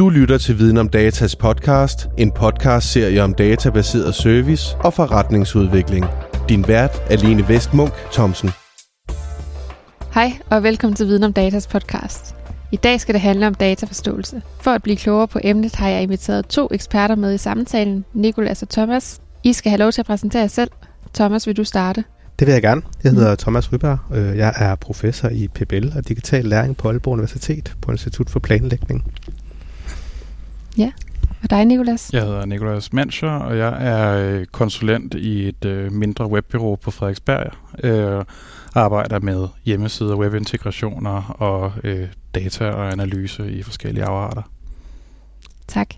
Du lytter til Viden om Datas podcast, en podcast-serie om databaseret service og forretningsudvikling. Din vært er Lene Vestmunk Thomsen. Hej og velkommen til Viden om Datas podcast. I dag skal det handle om dataforståelse. For at blive klogere på emnet har jeg inviteret to eksperter med i samtalen, Nikolas og Thomas. I skal have lov til at præsentere jer selv. Thomas, vil du starte? Det vil jeg gerne. Jeg hedder Thomas Ryberg. Øh, jeg er professor i PBL og digital læring på Aalborg Universitet på Institut for Planlægning. Ja, og dig Nikolas? Jeg hedder Nikolas Manscher, og jeg er øh, konsulent i et øh, mindre webbyrå på Frederiksberg. Jeg arbejder med hjemmesider, webintegrationer og data og analyse i forskellige afarter. Tak.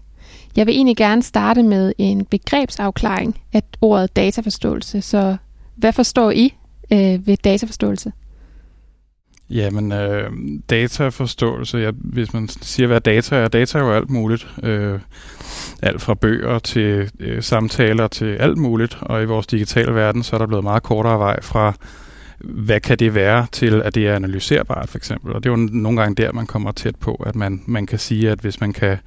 Jeg vil egentlig gerne starte med en begrebsafklaring af ordet dataforståelse, så hvad forstår I øh, ved dataforståelse? Jamen, øh, dataforståelse, ja, hvis man siger, hvad data er, data er jo alt muligt. Øh, alt fra bøger til øh, samtaler til alt muligt, og i vores digitale verden, så er der blevet meget kortere vej fra, hvad kan det være til, at det er analyserbart, for eksempel. Og det er jo nogle gange der, man kommer tæt på, at man, man kan sige, at hvis man kan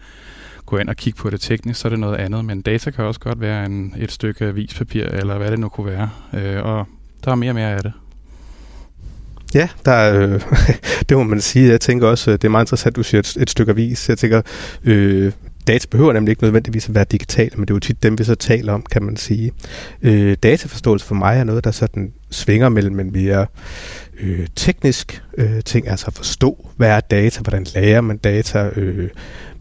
gå ind og kigge på det teknisk, så er det noget andet. Men data kan også godt være en, et stykke avispapir, eller hvad det nu kunne være. Øh, og der er mere og mere af det. Ja, der er, øh, det må man sige. Jeg tænker også, øh, det er meget interessant, at du siger et, et stykke avis. Jeg tænker, øh, data behøver nemlig ikke nødvendigvis at være digitale, men det er jo tit dem, vi så taler om, kan man sige. Øh, dataforståelse for mig er noget, der sådan svinger mellem en mere øh, teknisk øh, ting, altså forstå, hvad er data, hvordan lærer man data, øh,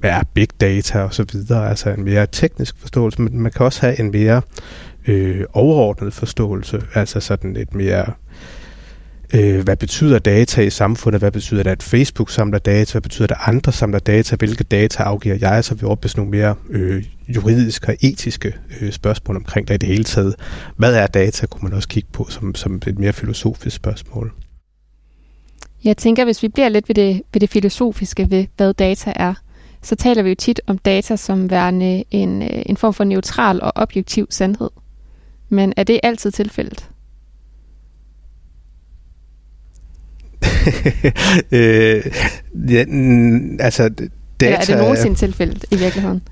hvad er big data og så videre, altså en mere teknisk forståelse, men man kan også have en mere øh, overordnet forståelse, altså sådan et mere øh, hvad betyder data i samfundet, hvad betyder det, at Facebook samler data, hvad betyder det, at andre samler data, hvilke data afgiver jeg, så vi op nogle mere øh, juridiske og etiske øh, spørgsmål omkring det i det hele taget. Hvad er data, kunne man også kigge på som, som et mere filosofisk spørgsmål. Jeg tænker, hvis vi bliver lidt ved det, ved det filosofiske ved, hvad data er, så taler vi jo tit om data som værende en, øh, en form for neutral og objektiv sandhed. Men er det altid tilfældet? øh, ja, altså, data... Eller er det nogensinde tilfældet i virkeligheden?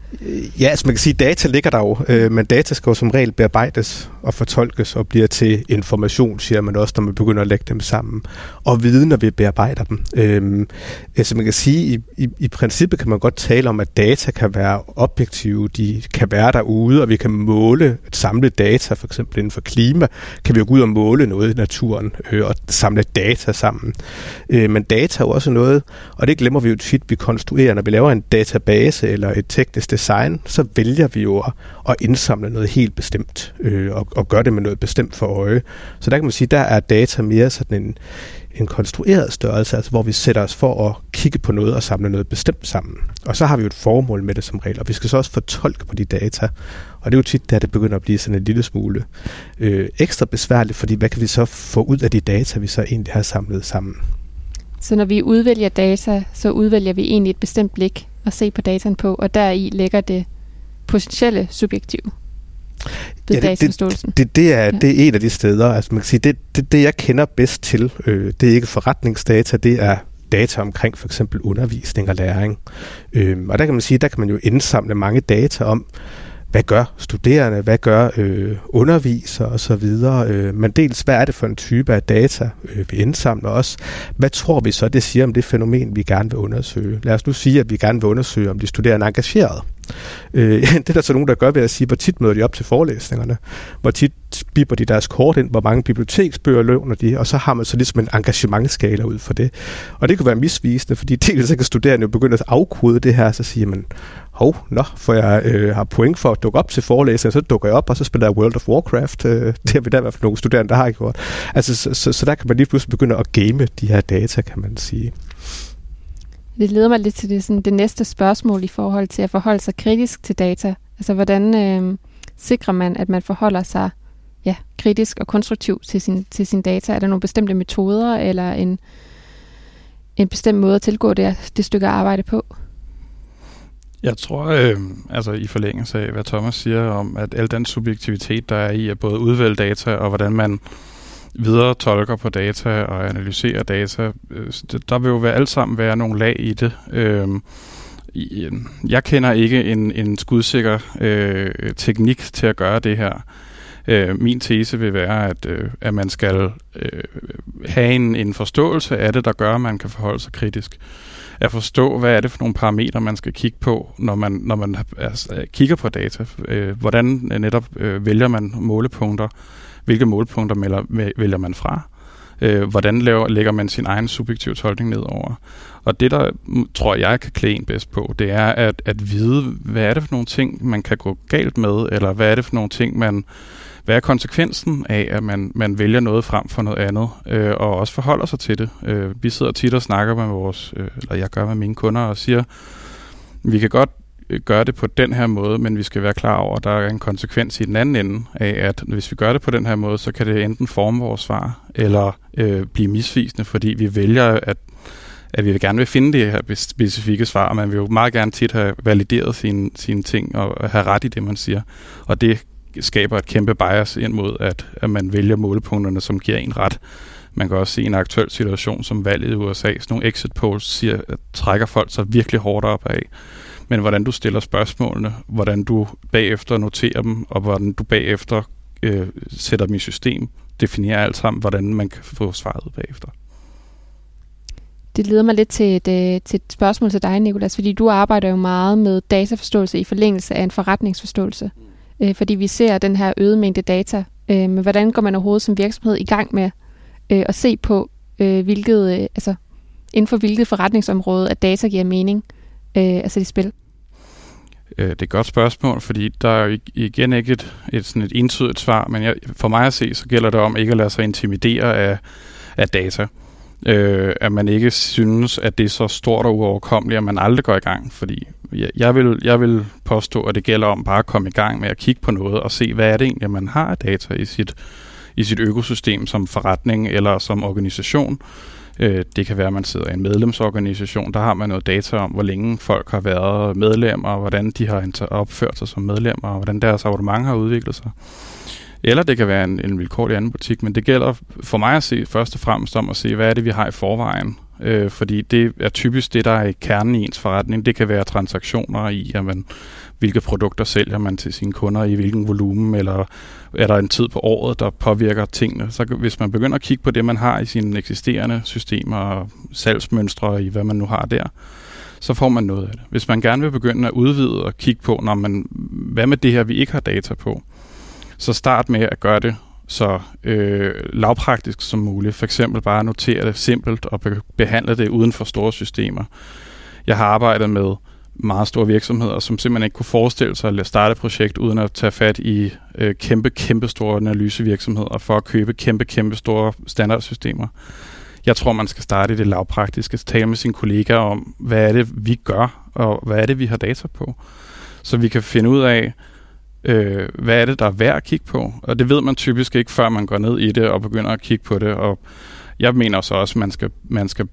Ja, altså man kan sige, at data ligger der jo, øh, men data skal jo som regel bearbejdes og fortolkes og bliver til information, siger man også, når man begynder at lægge dem sammen. Og viden, når vi bearbejder dem. Øh, altså man kan sige, i, i, i princippet kan man godt tale om, at data kan være objektive, de kan være derude, og vi kan måle et samlet data, for eksempel inden for klima, kan vi jo gå ud og måle noget i naturen øh, og samle data sammen. Øh, men data er jo også noget, og det glemmer vi jo tit, vi konstruerer, når vi laver en database eller et teknisk design, så vælger vi jo at, at indsamle noget helt bestemt øh, og, og gøre det med noget bestemt for øje. Så der kan man sige, der er data mere sådan en, en konstrueret størrelse, altså hvor vi sætter os for at kigge på noget og samle noget bestemt sammen. Og så har vi jo et formål med det som regel, og vi skal så også fortolke på de data. Og det er jo tit, der det begynder at blive sådan en lille smule øh, ekstra besværligt, fordi hvad kan vi så få ud af de data, vi så egentlig har samlet sammen? Så når vi udvælger data, så udvælger vi egentlig et bestemt blik at se på dataen på, og deri ligger det potentielle subjektiv ja, det, det, det, det, er, ja. det er et af de steder. Altså man kan sige, det, det, det jeg kender bedst til, øh, det er ikke forretningsdata, det er data omkring for eksempel undervisning og læring. Øh, og der kan man sige, der kan man jo indsamle mange data om, hvad gør studerende, hvad gør øh, undervisere osv. Øh, men dels, hvad er det for en type af data, øh, vi indsamler også? Hvad tror vi så, det siger om det fænomen, vi gerne vil undersøge? Lad os nu sige, at vi gerne vil undersøge, om de studerende er engageret. Øh, det er der så nogen, der gør ved at sige, hvor tit møder de op til forelæsningerne, hvor tit bipper de deres kort ind, hvor mange biblioteksbøger låner de, og så har man så ligesom en engagementskala ud for det. Og det kan være misvisende, fordi dels så kan studerende jo begynde at afkode det her, så siger man, hov, nå, for jeg øh, har point for at dukke op til forelæsningen, så dukker jeg op, og så spiller jeg World of Warcraft. Øh, det har vi da i hvert fald nogle studerende, der har gjort. Altså, så, så, så der kan man lige pludselig begynde at game de her data, kan man sige. Det leder mig lidt til det, sådan, det næste spørgsmål i forhold til at forholde sig kritisk til data. Altså, hvordan øh, sikrer man, at man forholder sig ja, kritisk og konstruktivt til sin, til sin data? Er der nogle bestemte metoder, eller en, en bestemt måde at tilgå det, det stykke arbejde på? Jeg tror, øh, altså i forlængelse af, hvad Thomas siger om, at al den subjektivitet, der er i at både udvælge data, og hvordan man videre tolker på data og analyserer data, øh, der vil jo være alt sammen være nogle lag i det. Øh, øh, jeg kender ikke en, en skudsikker øh, teknik til at gøre det her. Øh, min tese vil være, at, øh, at man skal øh, have en, en forståelse af det, der gør, at man kan forholde sig kritisk. At forstå, hvad er det for nogle parametre, man skal kigge på, når man, når man altså, øh, kigger på data. Øh, hvordan øh, netop øh, vælger man målepunkter? Hvilke målepunkter melder, vælger man fra? Øh, hvordan laver, lægger man sin egen subjektive tolkning ned over? Og det, der mm, tror jeg kan klæde en bedst på, det er at, at vide, hvad er det for nogle ting, man kan gå galt med, eller hvad er det for nogle ting, man hvad er konsekvensen af, at man, man vælger noget frem for noget andet, øh, og også forholder sig til det. Øh, vi sidder tit og snakker med vores, øh, eller jeg gør med mine kunder, og siger, vi kan godt øh, gøre det på den her måde, men vi skal være klar over, at der er en konsekvens i den anden ende af, at hvis vi gør det på den her måde, så kan det enten forme vores svar, eller øh, blive misvisende, fordi vi vælger at at vi vil gerne vil finde det her specifikke svar, og man vil jo meget gerne tit have valideret sine, sine ting og have ret i det, man siger. Og det skaber et kæmpe bias ind mod, at, at man vælger målepunkterne, som giver en ret. Man kan også se en aktuel situation som valget i USA. Sådan nogle exit polls siger, at trækker folk sig virkelig hårdt op af. Men hvordan du stiller spørgsmålene, hvordan du bagefter noterer dem, og hvordan du bagefter øh, sætter dem i system, definerer alt sammen, hvordan man kan få svaret bagefter. Det leder mig lidt til et, øh, til et spørgsmål til dig, Nikolas, fordi du arbejder jo meget med dataforståelse i forlængelse af en forretningsforståelse. Øh, fordi vi ser den her øgede mængde data. Øh, men hvordan går man overhovedet som virksomhed i gang med øh, at se på, øh, hvilket, øh, altså, inden for hvilket forretningsområde, at data giver mening, øh, altså i spil? Øh, det er et godt spørgsmål, fordi der er jo igen ikke et, et, sådan et entydigt svar, men jeg, for mig at se, så gælder det om ikke at lade sig intimidere af, af data øh, at man ikke synes, at det er så stort og uoverkommeligt, at man aldrig går i gang. Fordi jeg, jeg, vil, jeg vil påstå, at det gælder om bare at komme i gang med at kigge på noget og se, hvad er det egentlig, man har af data i sit, i sit økosystem som forretning eller som organisation. Øh, det kan være, at man sidder i en medlemsorganisation, der har man noget data om, hvor længe folk har været medlemmer, og hvordan de har opført sig som medlemmer, og hvordan deres abonnement har udviklet sig. Eller det kan være en, en vilkårlig anden butik, men det gælder for mig at se først og fremmest om at se, hvad er det, vi har i forvejen. Øh, fordi det er typisk det, der er i kernen i ens forretning. Det kan være transaktioner i, jamen, hvilke produkter sælger man til sine kunder, i hvilken volumen, eller er der en tid på året, der påvirker tingene. Så hvis man begynder at kigge på det, man har i sine eksisterende systemer, salgsmønstre i, hvad man nu har der, så får man noget af det. Hvis man gerne vil begynde at udvide og kigge på, når man, hvad med det her, vi ikke har data på, så start med at gøre det så øh, lavpraktisk som muligt. For eksempel bare notere det simpelt og be- behandle det uden for store systemer. Jeg har arbejdet med meget store virksomheder, som simpelthen ikke kunne forestille sig at starte et projekt uden at tage fat i øh, kæmpe, kæmpe store analysevirksomheder for at købe kæmpe, kæmpe store standardsystemer. Jeg tror, man skal starte i det lavpraktiske, tale med sine kollegaer om, hvad er det, vi gør, og hvad er det, vi har data på. Så vi kan finde ud af, øh, hvad er det, der er værd at kigge på? Og det ved man typisk ikke, før man går ned i det og begynder at kigge på det. Og jeg mener så også, at man skal, man skal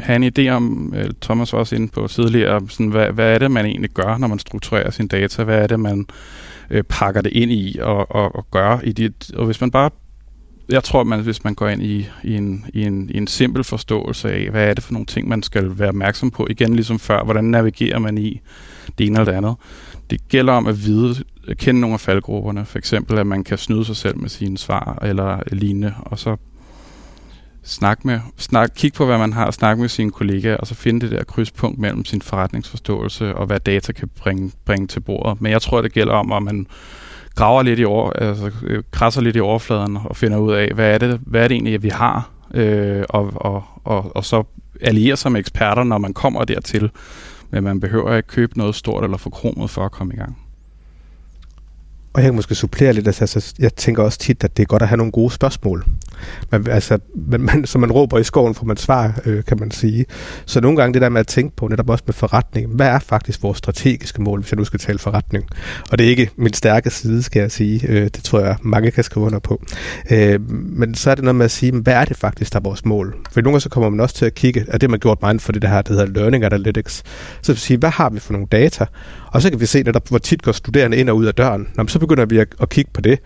have en idé om, øh, Thomas var også inde på tidligere, sådan, hvad, hvad er det, man egentlig gør, når man strukturerer sin data? Hvad er det, man øh, pakker det ind i og, og, og gør i dit... Og hvis man bare jeg tror, man, hvis man går ind i, i, en, i, en, i en simpel forståelse af, hvad er det for nogle ting, man skal være opmærksom på, igen ligesom før, hvordan navigerer man i det ene eller det andet. Det gælder om at vide, kende nogle af faldgrupperne. For eksempel, at man kan snyde sig selv med sine svar eller lignende, og så snak med, snak, kig på, hvad man har, snak med sine kollegaer, og så finde det der krydspunkt mellem sin forretningsforståelse og hvad data kan bringe, bringe til bordet. Men jeg tror, det gælder om, at man graver lidt i over, altså, øh, krasser lidt i overfladen og finder ud af, hvad er det, hvad er det egentlig, vi har, øh, og, og, og, og så allierer sig med eksperter, når man kommer dertil. Men man behøver ikke købe noget stort eller forkromet for at komme i gang. Og jeg kan måske supplere lidt, altså, jeg tænker også tit, at det er godt at have nogle gode spørgsmål. Man, altså, man, man, som man råber i skoven, får man svar, øh, kan man sige. Så nogle gange det der med at tænke på, netop også med forretning, hvad er faktisk vores strategiske mål, hvis jeg nu skal tale forretning? Og det er ikke min stærke side, skal jeg sige. Øh, det tror jeg, mange kan skrive under på. Øh, men så er det noget med at sige, hvad er det faktisk, der er vores mål? For nogle gange så kommer man også til at kigge, at det man gjort meget for det her, der hedder Learning Analytics. Så vil sige, hvad har vi for nogle data? Og så kan vi se netop, hvor tit går studerende ind og ud af døren. Nå, så begynder vi at, at kigge på det.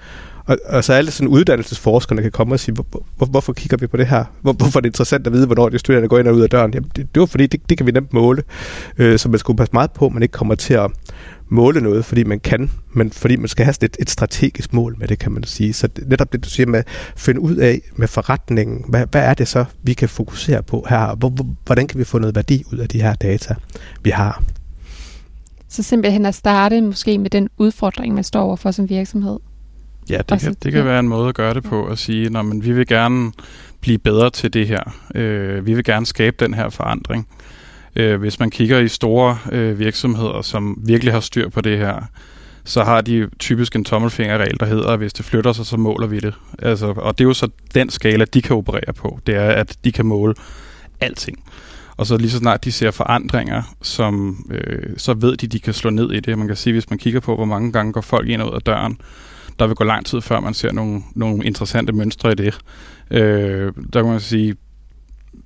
Og, og så alle sådan uddannelsesforskerne kan komme og sige, hvor, hvor, hvorfor kigger vi på det her? Hvor, hvorfor er det interessant at vide, hvornår de studerende går ind og ud af døren? Jamen, det, det var fordi, det, det kan vi nemt måle. Øh, så man skulle passe meget på, at man ikke kommer til at måle noget, fordi man kan, men fordi man skal have et, et strategisk mål med det, kan man sige. Så det, netop det, du siger med at finde ud af med forretningen, hvad, hvad er det så, vi kan fokusere på her? Hvor, hvordan kan vi få noget værdi ud af de her data, vi har? Så simpelthen at starte måske med den udfordring, man står overfor som virksomhed. Ja, det kan, det kan være en måde at gøre det på, at sige, at vi vil gerne blive bedre til det her. Øh, vi vil gerne skabe den her forandring. Øh, hvis man kigger i store øh, virksomheder, som virkelig har styr på det her, så har de typisk en tommelfingerregel, der hedder, at hvis det flytter sig, så måler vi det. Altså, og det er jo så den skala, de kan operere på. Det er, at de kan måle alting. Og så lige så snart de ser forandringer, som, øh, så ved de, de kan slå ned i det. Man kan sige, hvis man kigger på, hvor mange gange går folk ind og ud af døren, der vil gå lang tid, før man ser nogle, nogle interessante mønstre i det. Øh, der kan man sige,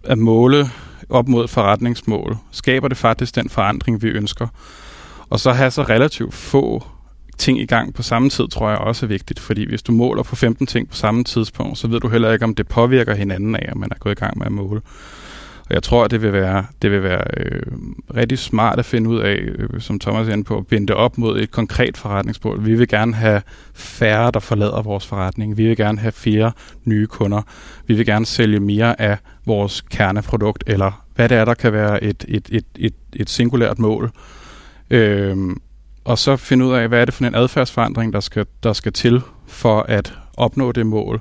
at måle op mod forretningsmål, skaber det faktisk den forandring, vi ønsker. Og så have så relativt få ting i gang på samme tid, tror jeg også er vigtigt, fordi hvis du måler på 15 ting på samme tidspunkt, så ved du heller ikke, om det påvirker hinanden af, at man er gået i gang med at måle. Og jeg tror, det vil være, det vil være øh, rigtig smart at finde ud af, øh, som Thomas er inde på, at binde det op mod et konkret forretningsmål. Vi vil gerne have færre, der forlader vores forretning. Vi vil gerne have flere nye kunder. Vi vil gerne sælge mere af vores kerneprodukt, eller hvad det er, der kan være et, et, et, et, et singulært mål. Øh, og så finde ud af, hvad er det for en adfærdsforandring, der skal, der skal til for at opnå det mål.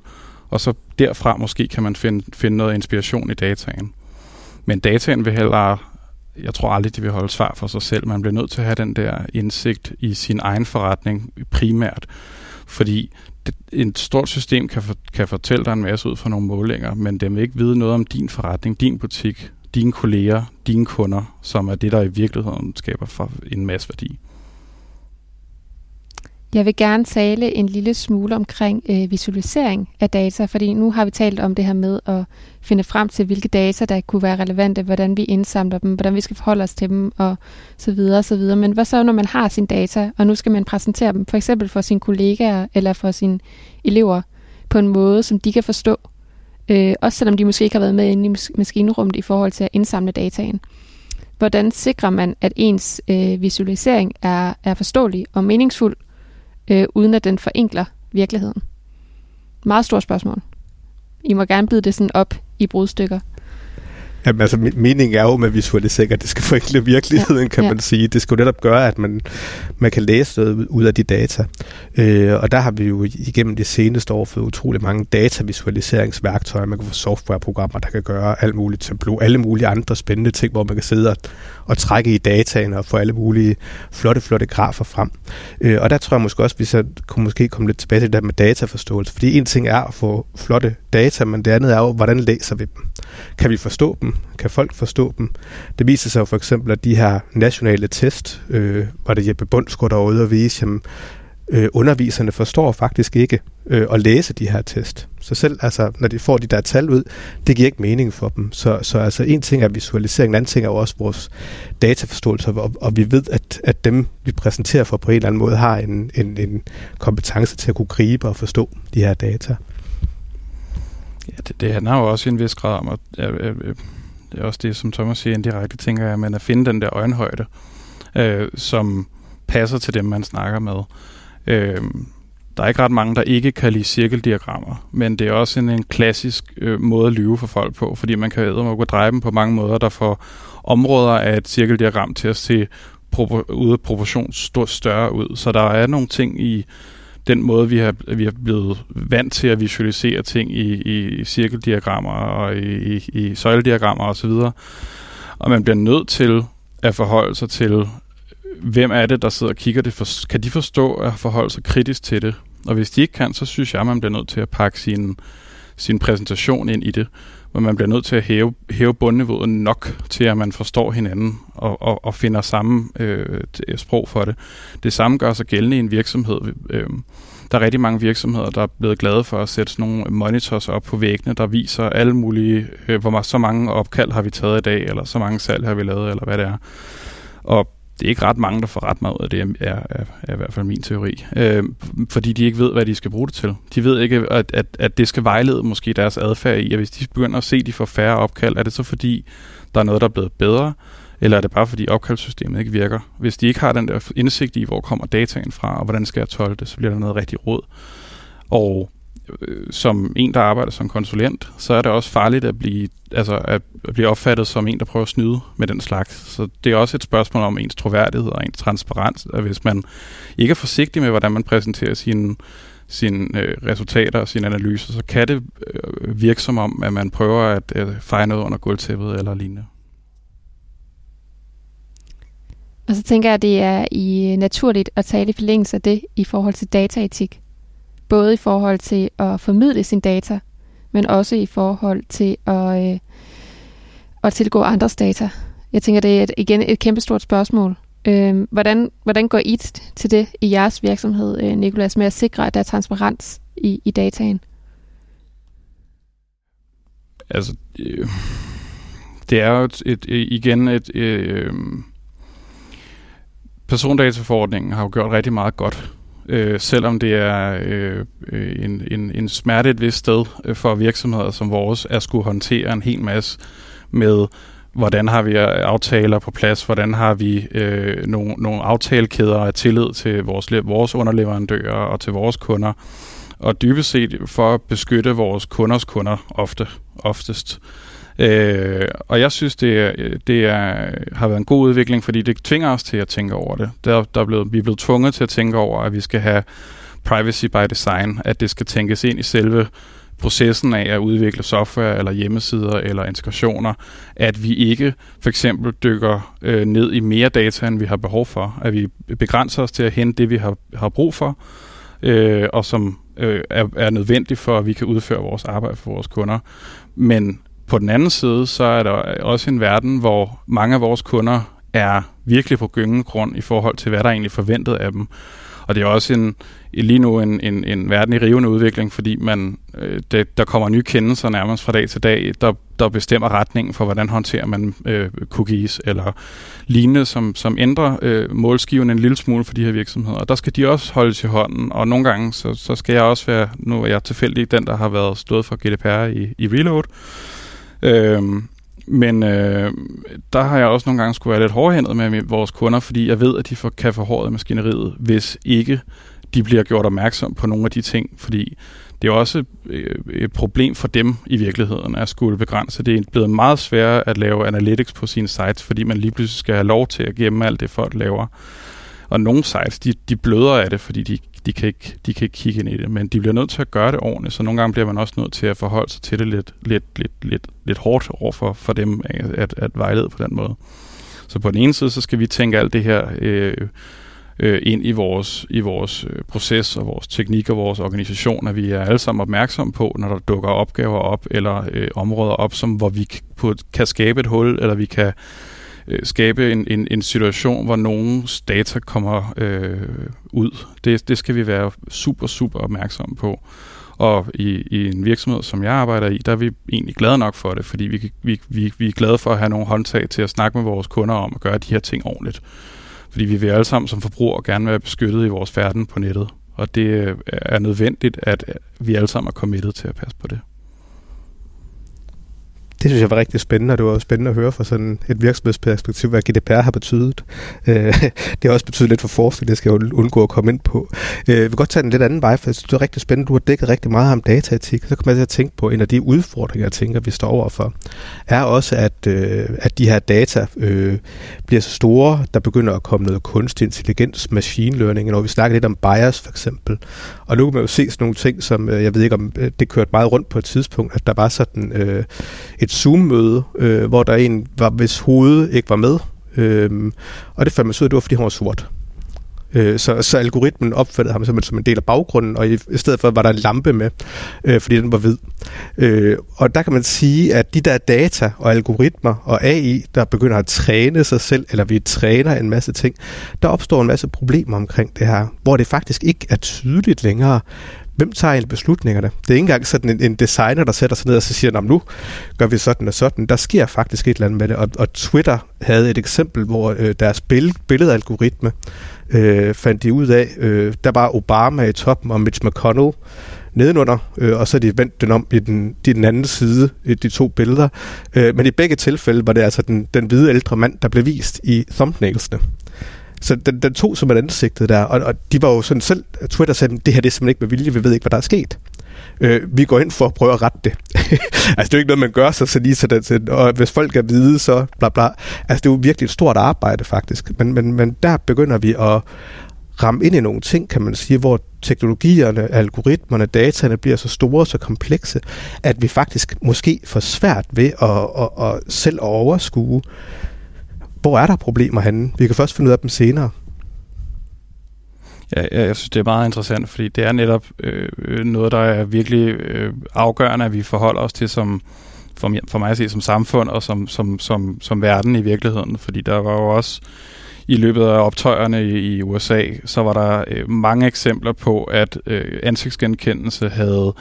Og så derfra måske kan man finde, finde noget inspiration i dataen. Men dataen vil heller, jeg tror aldrig, de vil holde svar for sig selv. Man bliver nødt til at have den der indsigt i sin egen forretning primært. Fordi det, et stort system kan, for, kan fortælle dig en masse ud fra nogle målinger, men dem vil ikke vide noget om din forretning, din butik, dine kolleger, dine kunder, som er det, der i virkeligheden skaber for en masse værdi. Jeg vil gerne tale en lille smule omkring øh, visualisering af data, fordi nu har vi talt om det her med at finde frem til, hvilke data, der kunne være relevante, hvordan vi indsamler dem, hvordan vi skal forholde os til dem, og så videre, og så videre. Men hvad så, når man har sine data, og nu skal man præsentere dem, for eksempel for sine kollegaer eller for sine elever, på en måde, som de kan forstå, øh, også selvom de måske ikke har været med inde i maskinrummet i forhold til at indsamle dataen. Hvordan sikrer man, at ens øh, visualisering er, er forståelig og meningsfuld, øh, uden at den forenkler virkeligheden? Meget stort spørgsmål. I må gerne bide det sådan op i brudstykker. Jamen altså, meningen er jo med visualisering, at det skal forenkle virkeligheden, ja. kan ja. man sige. Det skal jo netop gøre, at man, man kan læse noget ud af de data. Øh, og der har vi jo igennem de seneste år fået utrolig mange datavisualiseringsværktøjer. Man kan få softwareprogrammer, der kan gøre alt muligt Tableau, alle mulige andre spændende ting, hvor man kan sidde og, og trække i dataen og få alle mulige flotte, flotte grafer frem. Øh, og der tror jeg måske også, at vi så kunne måske komme lidt tilbage til det der med dataforståelse. Fordi en ting er at få flotte data, men det andet er jo, hvordan læser vi dem? Kan vi forstå dem? Kan folk forstå dem? Det viser sig jo for eksempel, at de her nationale test, øh, var det Jeppe Bundsgaard, der var ude og vise, jamen, øh, underviserne forstår faktisk ikke øh, at læse de her test. Så selv altså, når de får de der tal ud, det giver ikke mening for dem. Så, så altså en ting er visualisering, en anden ting er jo også vores dataforståelse, og, og vi ved, at, at dem, vi præsenterer for på en eller anden måde, har en, en, en kompetence til at kunne gribe og forstå de her data. Ja, det, det handler jo også i en vis grad om, at øh, øh, det er også det, som Thomas siger indirekte, tænker jeg, men at finde den der øjenhøjde, øh, som passer til dem, man snakker med. Øh, der er ikke ret mange, der ikke kan lide cirkeldiagrammer, men det er også en, en klassisk øh, måde at lyve for folk på, fordi man kan æde og dreje dem på mange måder, der får områder af et cirkeldiagram til at se pro- ude af proportion større ud. Så der er nogle ting i den måde, vi har, vi har blevet vant til at visualisere ting i, i cirkeldiagrammer og i, i, i søjlediagrammer osv. Og man bliver nødt til at forholde sig til, hvem er det, der sidder og kigger det? For, kan de forstå at forholde sig kritisk til det? Og hvis de ikke kan, så synes jeg, man bliver nødt til at pakke sin, sin præsentation ind i det hvor man bliver nødt til at hæve, hæve bundniveauet nok til, at man forstår hinanden og, og, og finder samme øh, sprog for det. Det samme gør sig gældende i en virksomhed. Øh, der er rigtig mange virksomheder, der er blevet glade for at sætte sådan nogle monitors op på væggene, der viser alle mulige, øh, hvor meget, så mange opkald har vi taget i dag, eller så mange salg har vi lavet, eller hvad det er. Og det er ikke ret mange, der får ret meget ud af det, er, er, er i hvert fald min teori. Øh, fordi de ikke ved, hvad de skal bruge det til. De ved ikke, at, at, at det skal vejlede måske deres adfærd i, at hvis de begynder at se, at de får færre opkald, er det så fordi, der er noget, der er blevet bedre, eller er det bare fordi opkaldssystemet ikke virker? Hvis de ikke har den der indsigt i, hvor kommer dataen fra, og hvordan skal jeg tolke det, så bliver der noget rigtig råd. Og Øh, som en, der arbejder som konsulent, så er det også farligt at blive, altså at blive opfattet som en, der prøver at snyde med den slags. Så det er også et spørgsmål om ens troværdighed og ens transparens. At hvis man ikke er forsigtig med, hvordan man præsenterer sine, sine øh, resultater og sine analyser, så kan det øh, virke som om, at man prøver at øh, fejre noget under gulvtæppet eller lignende. Og så tænker jeg, at det er i øh, naturligt at tale i forlængelse af det i forhold til dataetik. Både i forhold til at formidle sin data, men også i forhold til at, øh, at tilgå andres data. Jeg tænker, det er et, igen et kæmpestort spørgsmål. Øh, hvordan, hvordan går I til det i jeres virksomhed, øh, Nikolas, med at sikre, at der er transparens i, i dataen? Altså, øh, det er jo et, et, øh, igen et... Øh, øh, persondataforordningen har jo gjort rigtig meget godt, øh, selvom det er øh, øh, en, en, en smerte et vist sted øh, for virksomheder som vores at skulle håndtere en hel masse med hvordan har vi øh, aftaler på plads, hvordan har vi øh, nogle, nogle aftalekæder af tillid til vores, vores underleverandører og til vores kunder, og dybest set for at beskytte vores kunders kunder ofte, oftest. Øh, og jeg synes, det, det er, har været en god udvikling, fordi det tvinger os til at tænke over det. Der, der er blevet, vi er blevet tvunget til at tænke over, at vi skal have privacy by design, at det skal tænkes ind i selve processen af at udvikle software eller hjemmesider eller integrationer, at vi ikke for eksempel dykker øh, ned i mere data, end vi har behov for. At vi begrænser os til at hente det, vi har, har brug for, øh, og som øh, er, er nødvendigt for, at vi kan udføre vores arbejde for vores kunder. Men på den anden side, så er der også en verden, hvor mange af vores kunder er virkelig på grund i forhold til, hvad der er egentlig forventet af dem. Og det er også en, lige nu en, en, en verden i rivende udvikling, fordi man, øh, det, der kommer nye kendelser nærmest fra dag til dag, der, der bestemmer retningen for, hvordan håndterer man øh, cookies eller lignende, som, som ændrer øh, målskiven en lille smule for de her virksomheder. Og der skal de også holdes i hånden, og nogle gange, så, så skal jeg også være, nu er jeg tilfældig den, der har været stået for GDPR i, i Reload, Øh, men øh, der har jeg også nogle gange skulle være lidt hårdhændet med vores kunder, fordi jeg ved, at de får, kan få håret maskineriet, hvis ikke de bliver gjort opmærksom på nogle af de ting, fordi det er også øh, et problem for dem i virkeligheden at skulle begrænse. Det er blevet meget sværere at lave analytics på sine sites, fordi man lige pludselig skal have lov til at gemme alt det, folk laver. Og nogle sites, de, de bløder af det, fordi de, de, kan ikke, de kan ikke kigge ind i det, men de bliver nødt til at gøre det ordentligt, så nogle gange bliver man også nødt til at forholde sig til det lidt, lidt, lidt, lidt, lidt hårdt over for, for dem at, at vejlede på den måde. Så på den ene side, så skal vi tænke alt det her øh, øh, ind i vores, i vores øh, proces og vores teknik og vores organisation, at vi er alle sammen opmærksomme på, når der dukker opgaver op eller øh, områder op, som hvor vi på, kan skabe et hul, eller vi kan øh, skabe en, en, en situation, hvor nogens data kommer øh, ud. Det, det skal vi være super, super opmærksomme på. Og i, i en virksomhed, som jeg arbejder i, der er vi egentlig glade nok for det, fordi vi, vi, vi, vi er glade for at have nogle håndtag til at snakke med vores kunder om at gøre de her ting ordentligt. Fordi vi vil alle sammen som forbrugere gerne være beskyttet i vores færden på nettet. Og det øh, er nødvendigt, at vi alle sammen er committed til at passe på det. Det synes jeg var rigtig spændende, og det var også spændende at høre fra sådan et virksomhedsperspektiv, hvad GDPR har betydet. Øh, det har også betydet lidt for forskning, det skal jeg undgå at komme ind på. Øh, jeg vil godt tage den lidt anden vej, for jeg synes, det er rigtig spændende. Du har dækket rigtig meget om dataetik. Så kommer jeg til at tænke på, en af de udfordringer, jeg tænker, vi står overfor, er også, at, øh, at de her data øh, bliver så store, der begynder at komme noget kunstig intelligens, machine learning, når vi snakker lidt om bias for eksempel. Og nu kan man jo se sådan nogle ting, som øh, jeg ved ikke om øh, det kørte meget rundt på et tidspunkt, at der var sådan øh, et et Zoom-møde, øh, hvor der en var, hvis hovedet ikke var med. Øh, og det fandt man så ud af, det var, fordi han var sort. Øh, så, så algoritmen opfattede ham som, som en del af baggrunden, og i, i stedet for var der en lampe med, øh, fordi den var hvid. Øh, og der kan man sige, at de der data og algoritmer og AI, der begynder at træne sig selv, eller vi træner en masse ting, der opstår en masse problemer omkring det her, hvor det faktisk ikke er tydeligt længere, hvem tager egentlig beslutningerne? Det er ikke engang sådan en, en designer, der sætter sig ned og så siger, nu gør vi sådan og sådan. Der sker faktisk et eller andet med det. Og, og Twitter havde et eksempel, hvor øh, deres bill- billedalgoritme øh, fandt de ud af, øh, der var Obama i toppen og Mitch McConnell nedenunder, øh, og så de vendt den om i den, i den anden side, i de to billeder. Øh, men i begge tilfælde var det altså den, den hvide ældre mand, der blev vist i thumbnailsene. Så den, den tog som et ansigtet der, og, og de var jo sådan selv, Twitter sagde, det her det er simpelthen ikke med vilje, vi ved ikke, hvad der er sket. Øh, vi går ind for at prøve at rette det. altså, det er jo ikke noget, man gør sig så lige sådan, og hvis folk er hvide, så bla bla. Altså, det er jo virkelig et stort arbejde, faktisk. Men, men, men der begynder vi at ramme ind i nogle ting, kan man sige, hvor teknologierne, algoritmerne, dataene bliver så store, så komplekse, at vi faktisk måske får svært ved at, at, at, at selv at overskue, hvor er der problemer henne? Vi kan først finde ud af dem senere. Ja, jeg jeg synes, det er meget interessant, fordi det er netop øh, noget, der er virkelig øh, afgørende, at vi forholder os til som, for, for mig at se, som samfund og som, som, som, som verden i virkeligheden. Fordi der var jo også i løbet af optøjerne i, i USA, så var der øh, mange eksempler på, at øh, ansigtsgenkendelse havde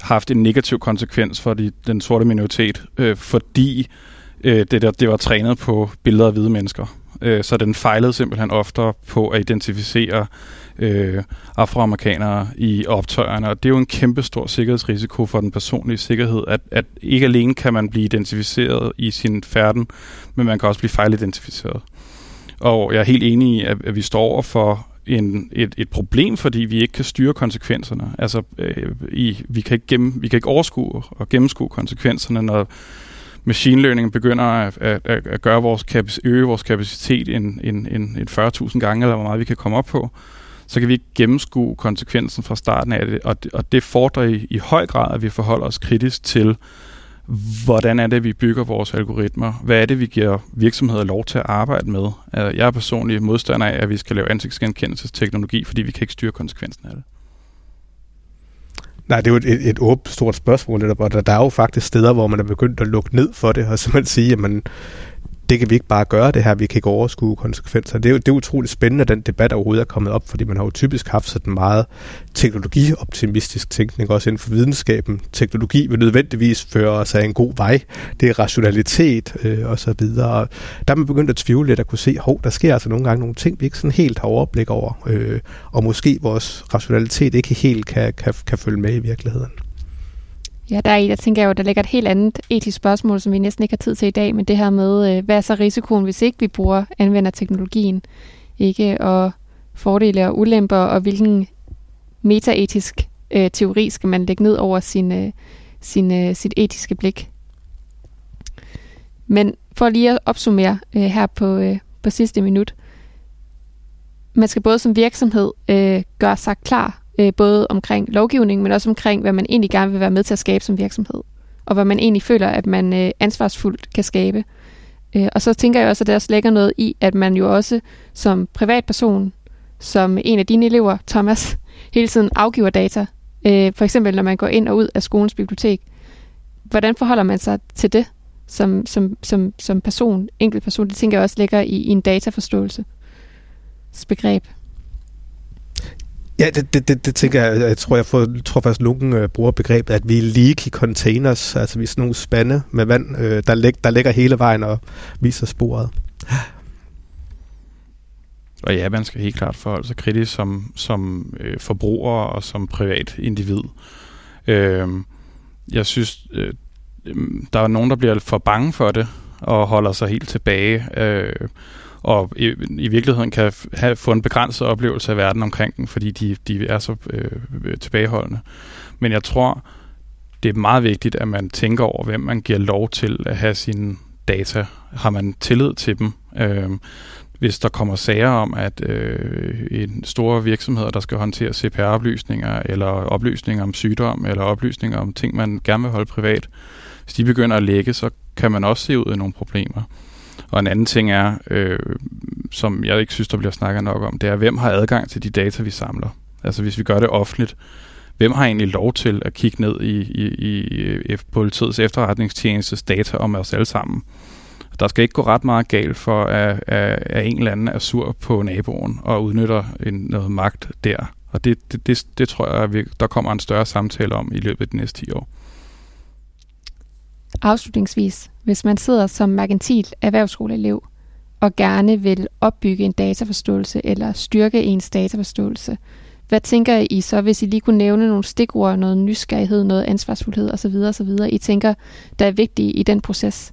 haft en negativ konsekvens for de, den sorte minoritet, øh, fordi øh, øh, det, der, det var trænet på billeder af hvide mennesker. Øh, så den fejlede simpelthen oftere på at identificere øh, afroamerikanere i optøjerne, og det er jo en kæmpe stor sikkerhedsrisiko for den personlige sikkerhed, at, at ikke alene kan man blive identificeret i sin færden, men man kan også blive fejlidentificeret. Og jeg er helt enig i, at, at vi står over for en, et, et problem, fordi vi ikke kan styre konsekvenserne. Altså, øh, i, vi, kan ikke gennem, vi kan ikke overskue og gennemskue konsekvenserne, når machine learning begynder at, at, at gøre vores kapac- øge vores kapacitet en, en, en, en 40.000 gange, eller hvor meget vi kan komme op på, så kan vi ikke gennemskue konsekvensen fra starten af det. Og det, og det fordrer i, i høj grad, at vi forholder os kritisk til, hvordan er det, vi bygger vores algoritmer? Hvad er det, vi giver virksomheder lov til at arbejde med? Øh, jeg er personligt modstander af, at vi skal lave ansigtsgenkendelsesteknologi, fordi vi kan ikke styre konsekvensen af det. Nej, det er jo et, et, åbent stort spørgsmål, og der, der er jo faktisk steder, hvor man er begyndt at lukke ned for det, og simpelthen sige, at man, det kan vi ikke bare gøre det her, vi kan ikke overskue konsekvenser. Det er det er utroligt spændende, at den debat overhovedet er kommet op, fordi man har jo typisk haft sådan meget teknologioptimistisk tænkning, også inden for videnskaben. Teknologi vil nødvendigvis føre os af en god vej. Det er rationalitet øh, og så videre. Der er man begyndt at tvivle lidt at kunne se, hov, der sker altså nogle gange nogle ting, vi ikke sådan helt har overblik over, øh, og måske vores rationalitet ikke helt kan, kan, kan følge med i virkeligheden. Ja, der, er, der tænker jeg jo, der ligger et helt andet etisk spørgsmål, som vi næsten ikke har tid til i dag, men det her med, øh, hvad er så risikoen, hvis ikke vi bruger, anvender teknologien, ikke? Og fordele og ulemper, og hvilken metaetisk øh, teori skal man lægge ned over sin, øh, sin, øh, sit etiske blik. Men for lige at opsummere øh, her på, øh, på sidste minut, man skal både som virksomhed øh, gøre sig klar øh, både omkring lovgivning, men også omkring, hvad man egentlig gerne vil være med til at skabe som virksomhed, og hvad man egentlig føler, at man øh, ansvarsfuldt kan skabe. Øh, og så tænker jeg også, at der også lægger noget i, at man jo også som privatperson, som en af dine elever, Thomas, hele tiden afgiver data. Øh, for eksempel, når man går ind og ud af skolens bibliotek. Hvordan forholder man sig til det som, som, som, som person, enkelt person? Det tænker jeg også ligger i, i en dataforståelse begreb. Ja, det, det, det, det tænker jeg. Jeg tror, jeg får, tror faktisk, Lunken øh, bruger begrebet, at vi er leaky i containers, altså vi er sådan nogle spande med vand, øh, der, læg, der ligger hele vejen og viser sporet. Og ja, man skal helt klart forholde sig kritisk som, som øh, forbruger og som privat individ. Øh, jeg synes, øh, der er nogen, der bliver for bange for det og holder sig helt tilbage. Øh, og i, i virkeligheden kan have, få en begrænset oplevelse af verden omkring dem, fordi de, de er så øh, øh, tilbageholdende. Men jeg tror, det er meget vigtigt, at man tænker over, hvem man giver lov til at have sine data. Har man tillid til dem? Øh, hvis der kommer sager om, at øh, en store virksomheder, der skal håndtere CPR-oplysninger, eller oplysninger om sygdom, eller oplysninger om ting, man gerne vil holde privat, hvis de begynder at lægge, så kan man også se ud af nogle problemer. Og en anden ting er, øh, som jeg ikke synes, der bliver snakket nok om, det er, hvem har adgang til de data, vi samler? Altså hvis vi gør det offentligt, hvem har egentlig lov til at kigge ned i, i, i, øh, i politiets efterretningstjenestes data om os alle sammen? Der skal ikke gå ret meget galt for, at, at, at en eller anden er sur på naboen og udnytter en, noget magt der. Og det, det, det, det tror jeg, at vi, der kommer en større samtale om i løbet af de næste 10 år. Afslutningsvis, hvis man sidder som merkantil erhvervsskoleelev og gerne vil opbygge en dataforståelse eller styrke ens dataforståelse, hvad tænker I så, hvis I lige kunne nævne nogle stikord, noget nysgerrighed, noget ansvarsfuldhed osv., osv., I tænker, der er vigtige i den proces?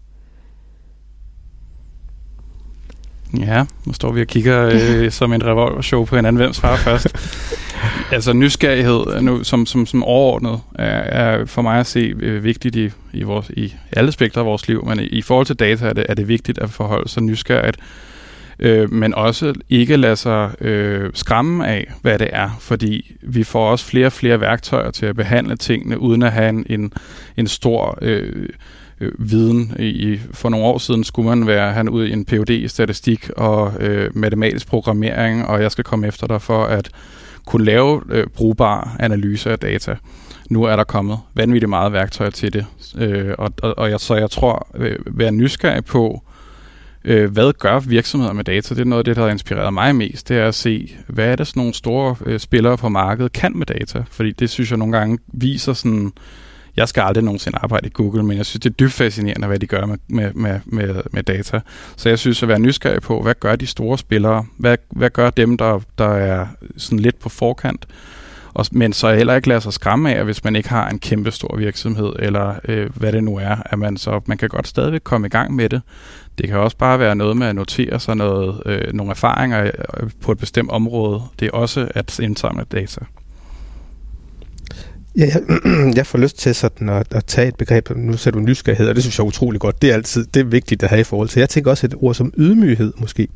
Ja, nu står vi og kigger øh, som en revolver-show på hinanden. Hvem svarer først? altså nysgerrighed nu, som, som, som overordnet er, er for mig at se øh, vigtigt i, i, vores, i alle aspekter af vores liv, men i, i forhold til data er det, er det vigtigt at forholde sig nysgerrigt, øh, men også ikke lade sig øh, skræmme af, hvad det er, fordi vi får også flere og flere værktøjer til at behandle tingene, uden at have en, en, en stor... Øh, øh, viden. I, for nogle år siden skulle man være han ud i en Ph.D. i statistik og øh, matematisk programmering, og jeg skal komme efter dig for at kunne lave øh, brugbar analyser af data. Nu er der kommet vanvittigt meget værktøj til det, øh, og, og, og jeg, så jeg tror, øh, være nysgerrig på, øh, hvad gør virksomheder med data? Det er noget af det, der har inspireret mig mest. Det er at se, hvad er det sådan nogle store øh, spillere på markedet kan med data? Fordi det synes jeg nogle gange viser sådan jeg skal aldrig nogensinde arbejde i Google, men jeg synes, det er dybt fascinerende, hvad de gør med, med, med, med, med data. Så jeg synes at være nysgerrig på, hvad gør de store spillere? Hvad, hvad gør dem, der, der er sådan lidt på forkant? Og, men så heller ikke lade sig skræmme af, hvis man ikke har en kæmpe stor virksomhed, eller øh, hvad det nu er, at man så man kan godt stadigvæk komme i gang med det. Det kan også bare være noget med at notere sig noget, øh, nogle erfaringer øh, på et bestemt område. Det er også at indsamle data. Ja, jeg, jeg får lyst til sådan at, at tage et begreb, nu ser du nysgerrighed, og det synes jeg er utrolig godt. Det er altid det er vigtigt at have i forhold til. Jeg tænker også et ord som ydmyghed måske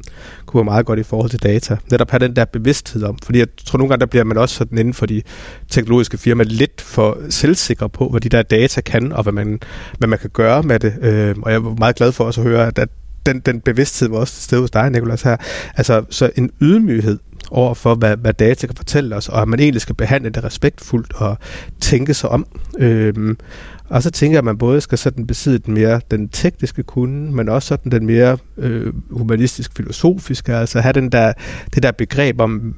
kunne være meget godt i forhold til data. Netop have den der bevidsthed om, fordi jeg tror nogle gange, der bliver man også sådan inden for de teknologiske firmaer lidt for selvsikker på, hvad de der data kan, og hvad man, hvad man kan gøre med det. Øh, og jeg er meget glad for også at høre, at, at den, den bevidsthed var også til stede hos dig, Nikolas, her. Altså, så en ydmyghed over for, hvad, hvad data kan fortælle os, og at man egentlig skal behandle det respektfuldt og tænke sig om. Øhm, og så tænker jeg, at man både skal sådan besidde den mere den tekniske kunde, men også sådan den mere øh, humanistisk-filosofiske, altså have den der, det der begreb om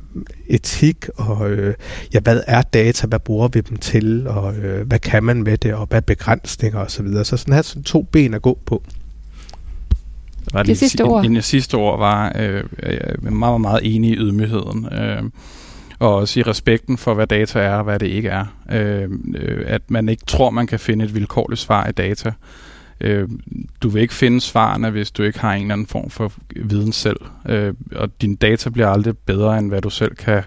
etik, og øh, ja, hvad er data, hvad bruger vi dem til, og øh, hvad kan man med det, og hvad er begrænsninger osv. Så, videre. så sådan have sådan to ben at gå på. Var det, det sidste ord? En, en sidste ord var øh, meget, meget, meget enig i ydmygheden. Øh, og også i respekten for, hvad data er og hvad det ikke er. Øh, øh, at man ikke tror, man kan finde et vilkårligt svar i data. Øh, du vil ikke finde svarene, hvis du ikke har en eller anden form for viden selv. Øh, og din data bliver aldrig bedre, end hvad du selv kan,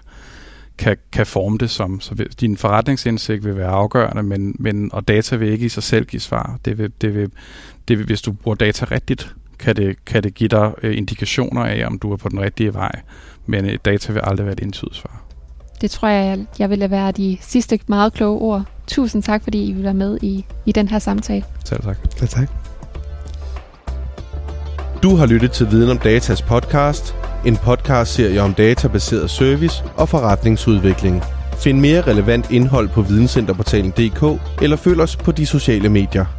kan, kan forme det som. Så din forretningsindsigt vil være afgørende, men, men, og data vil ikke i sig selv give svar. Det vil, det vil, det vil, hvis du bruger data rigtigt, kan det, kan det give dig øh, indikationer af, om du er på den rigtige vej. Men øh, data vil aldrig være et entydigt svar. Det tror jeg, jeg vil være de sidste meget kloge ord. Tusind tak, fordi I vil være med i, i den her samtale. Selv tak. Selv tak. Du har lyttet til Viden om Datas podcast, en podcast-serie om databaseret service og forretningsudvikling. Find mere relevant indhold på videncenterportalen.dk eller følg os på de sociale medier.